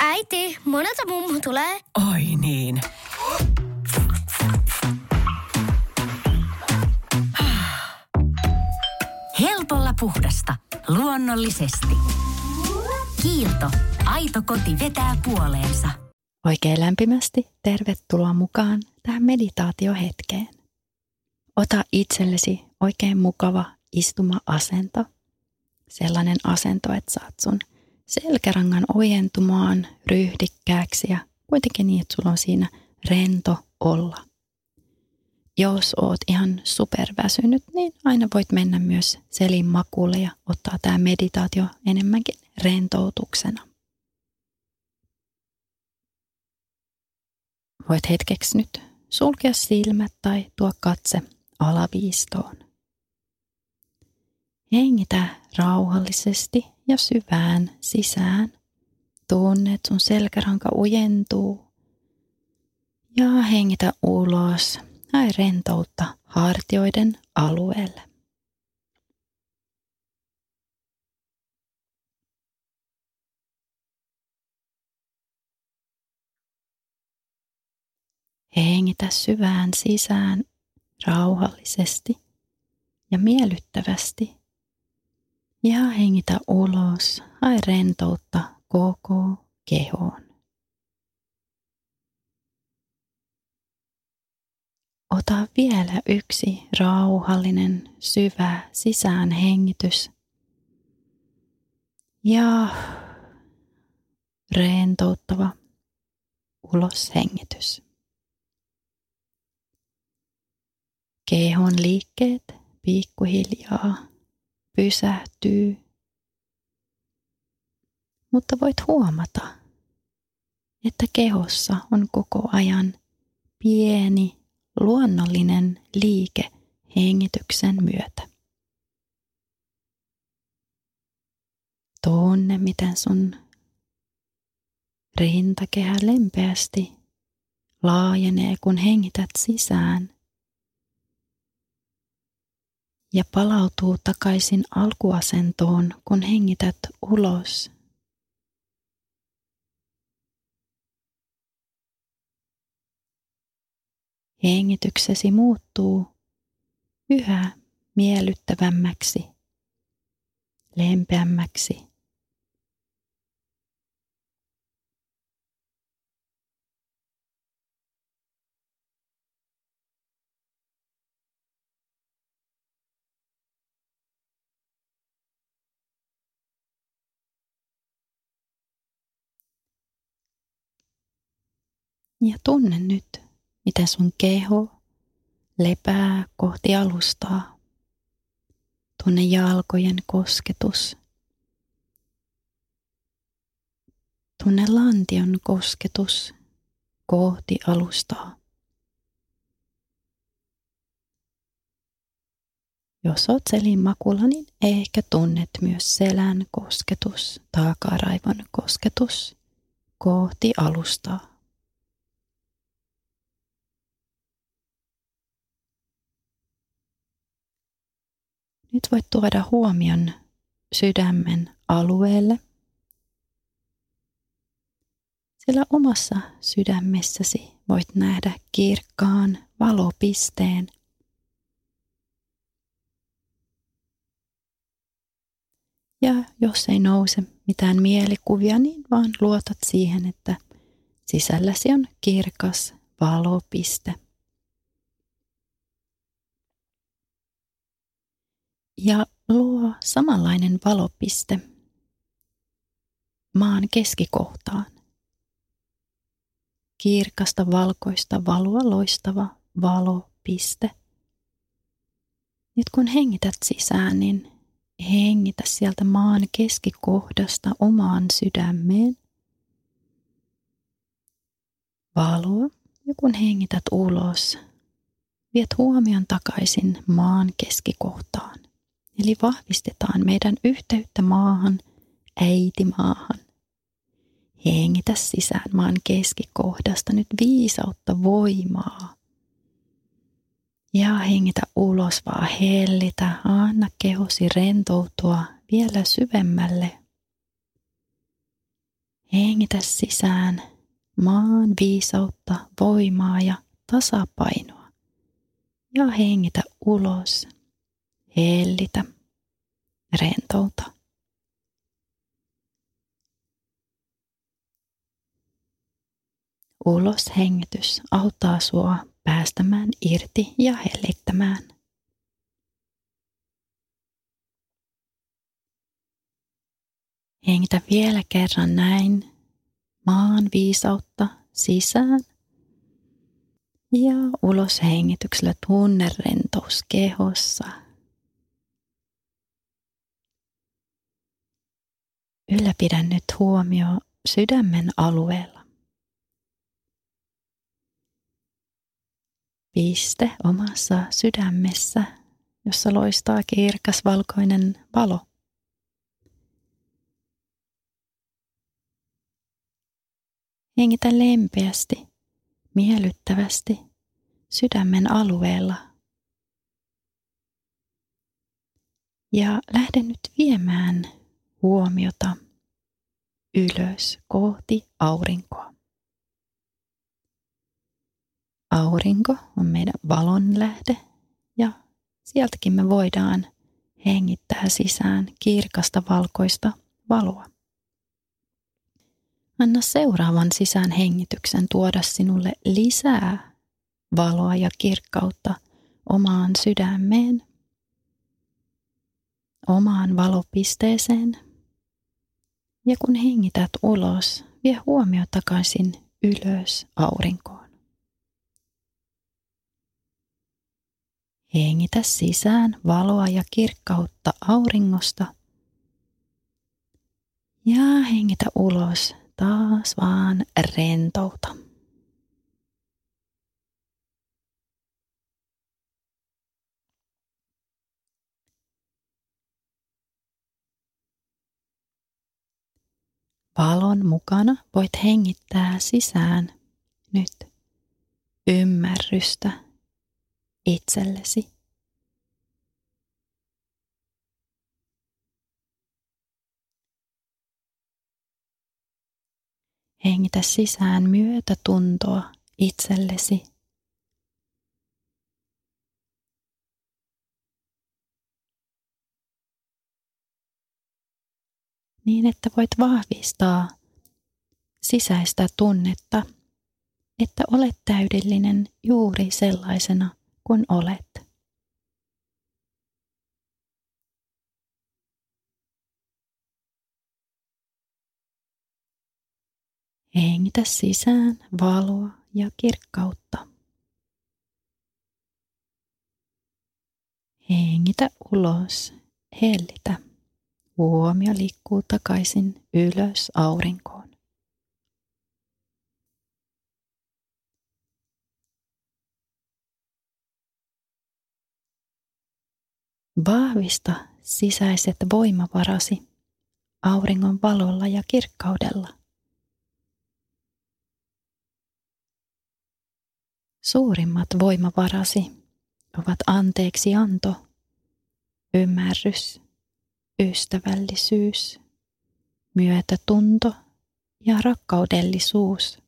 Äiti, monelta mummu tulee? Oi niin. Helpolla puhdasta. Luonnollisesti. Kiilto. Aito koti vetää puoleensa. Oikein lämpimästi tervetuloa mukaan tähän meditaatiohetkeen. Ota itsellesi oikein mukava istuma-asento. Sellainen asento, että saat sun selkärangan ojentumaan ryhdikkääksi ja kuitenkin niin, että sulla on siinä rento olla. Jos oot ihan superväsynyt, niin aina voit mennä myös selin makuulle ja ottaa tämä meditaatio enemmänkin rentoutuksena. Voit hetkeksi nyt sulkea silmät tai tuo katse alaviistoon. Hengitä rauhallisesti ja syvään sisään. Tunne, että sun selkäranka ujentuu. Ja hengitä ulos. Hae rentoutta hartioiden alueelle. Hengitä syvään sisään rauhallisesti ja miellyttävästi. Ja hengitä ulos, hae rentoutta koko kehoon. Ota vielä yksi rauhallinen, syvä sisäänhengitys. Ja rentouttava uloshengitys. Kehon liikkeet pikkuhiljaa pysähtyy, mutta voit huomata, että kehossa on koko ajan pieni luonnollinen liike hengityksen myötä. Tunne, miten sun rintakehä lempeästi laajenee, kun hengität sisään ja palautuu takaisin alkuasentoon, kun hengität ulos. Hengityksesi muuttuu yhä miellyttävämmäksi, lempeämmäksi Ja tunne nyt, miten sun keho lepää kohti alustaa. Tunne jalkojen kosketus. Tunne lantion kosketus kohti alustaa. Jos oot selin makulla, niin ehkä tunnet myös selän kosketus, taakaraivon kosketus kohti alustaa. Nyt voit tuoda huomion sydämen alueelle. Sillä omassa sydämessäsi voit nähdä kirkkaan valopisteen. Ja jos ei nouse mitään mielikuvia, niin vaan luotat siihen, että sisälläsi on kirkas valopiste. Ja luo samanlainen valopiste maan keskikohtaan. Kirkasta valkoista valoa loistava valopiste. Nyt kun hengität sisään, niin hengitä sieltä maan keskikohdasta omaan sydämeen valoa. Ja kun hengität ulos, viet huomion takaisin maan keskikohtaan. Eli vahvistetaan meidän yhteyttä maahan, äitimaahan. Hengitä sisään maan keskikohdasta nyt viisautta voimaa. Ja hengitä ulos vaan hellitä, anna kehosi rentoutua vielä syvemmälle. Hengitä sisään maan viisautta, voimaa ja tasapainoa. Ja hengitä ulos. Hellitä. Rentouta. Ulos hengitys auttaa sua päästämään irti ja hellittämään. Hengitä vielä kerran näin maan viisautta sisään ja ulos hengityksellä tunne rentous kehossa. Ylläpidä nyt huomio sydämen alueella. Piste omassa sydämessä, jossa loistaa kirkas valkoinen valo. Hengitä lempeästi, miellyttävästi sydämen alueella. Ja lähde nyt viemään huomiota ylös kohti aurinkoa. Aurinko on meidän valon lähde ja sieltäkin me voidaan hengittää sisään kirkasta valkoista valoa. Anna seuraavan sisään hengityksen tuoda sinulle lisää valoa ja kirkkautta omaan sydämeen, omaan valopisteeseen. Ja kun hengität ulos, vie huomio takaisin ylös aurinkoon. Hengitä sisään valoa ja kirkkautta auringosta ja hengitä ulos taas vaan rentouta. Valon mukana voit hengittää sisään nyt ymmärrystä itsellesi. Hengitä sisään myötätuntoa itsellesi. Niin, että voit vahvistaa sisäistä tunnetta, että olet täydellinen juuri sellaisena kuin olet. Hengitä sisään valoa ja kirkkautta. Hengitä ulos, hellitä. Huomio liikkuu takaisin ylös aurinkoon. Vahvista sisäiset voimavarasi auringon valolla ja kirkkaudella – Suurimmat voimavarasi ovat anteeksi anto, ymmärrys, ystävällisyys, myötätunto ja rakkaudellisuus.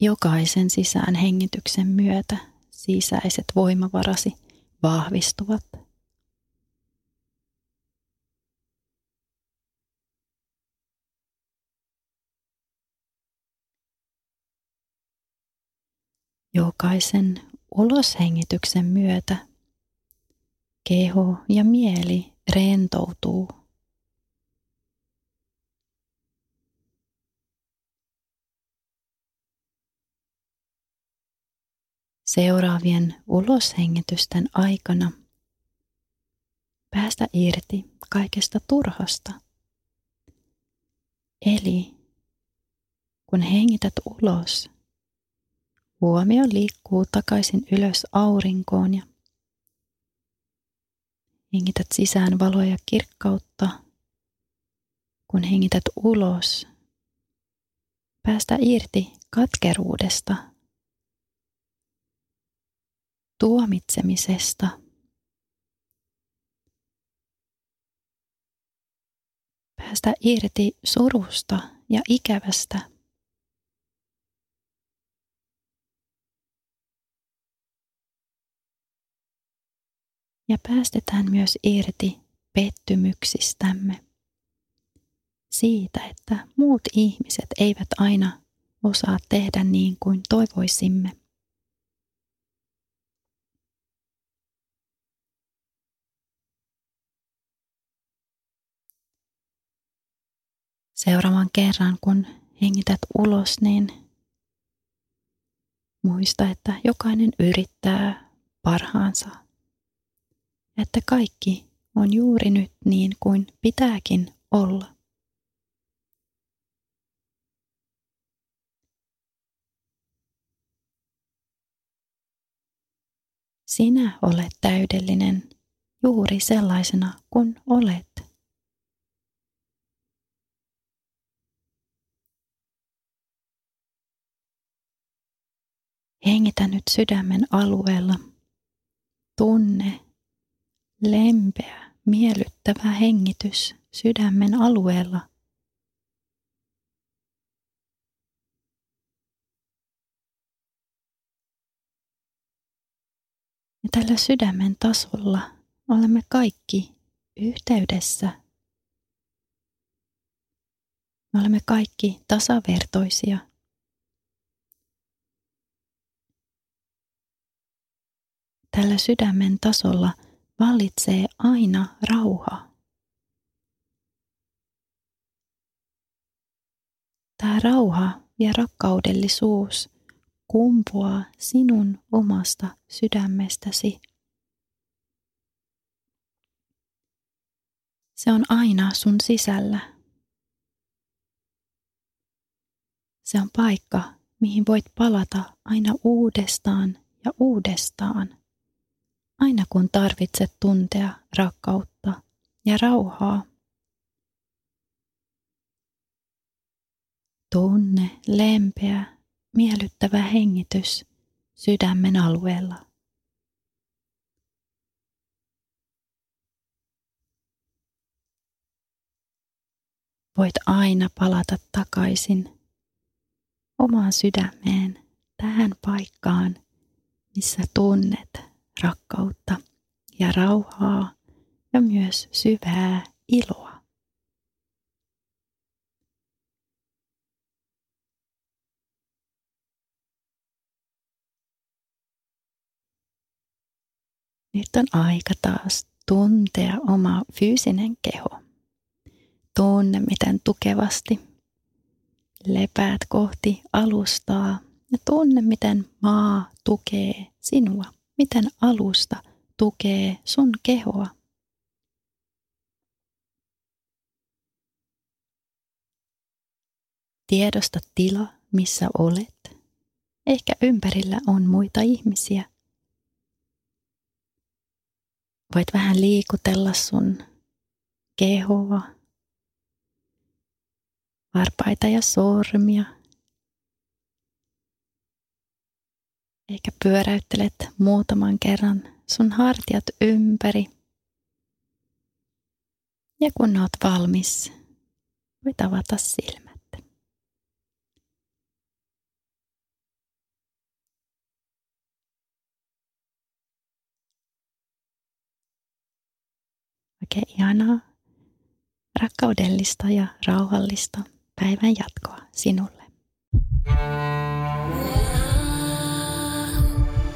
Jokaisen sisään hengityksen myötä sisäiset voimavarasi vahvistuvat Jokaisen uloshengityksen myötä keho ja mieli rentoutuu. Seuraavien uloshengitysten aikana päästä irti kaikesta turhasta. Eli kun hengität ulos, Huomio liikkuu takaisin ylös aurinkoon ja Hengität sisään valoa ja kirkkautta. Kun hengität ulos, päästä irti katkeruudesta, tuomitsemisesta. Päästä irti surusta ja ikävästä Ja päästetään myös irti pettymyksistämme. Siitä, että muut ihmiset eivät aina osaa tehdä niin kuin toivoisimme. Seuraavan kerran, kun hengität ulos, niin muista, että jokainen yrittää parhaansa. Että kaikki on juuri nyt niin kuin pitääkin olla. Sinä olet täydellinen juuri sellaisena kuin olet. Hengitä nyt sydämen alueella. Tunne lempeä, miellyttävä hengitys sydämen alueella. Ja tällä sydämen tasolla olemme kaikki yhteydessä. Me olemme kaikki tasavertoisia – tällä sydämen tasolla vallitsee aina rauha. Tämä rauha ja rakkaudellisuus kumpuaa sinun omasta sydämestäsi. Se on aina sun sisällä. Se on paikka, mihin voit palata aina uudestaan ja uudestaan aina kun tarvitset tuntea rakkautta ja rauhaa. Tunne lempeä, miellyttävä hengitys sydämen alueella. Voit aina palata takaisin omaan sydämeen tähän paikkaan, missä tunnet rakkautta ja rauhaa ja myös syvää iloa. Nyt on aika taas tuntea oma fyysinen keho. Tunne, miten tukevasti lepäät kohti alustaa ja tunne, miten maa tukee sinua miten alusta tukee sun kehoa. Tiedosta tila, missä olet. Ehkä ympärillä on muita ihmisiä. Voit vähän liikutella sun kehoa, varpaita ja sormia – Eikä pyöräyttelet muutaman kerran sun hartiat ympäri. Ja kun oot valmis, voit avata silmät. Oikein ihanaa, rakkaudellista ja rauhallista päivän jatkoa sinulle.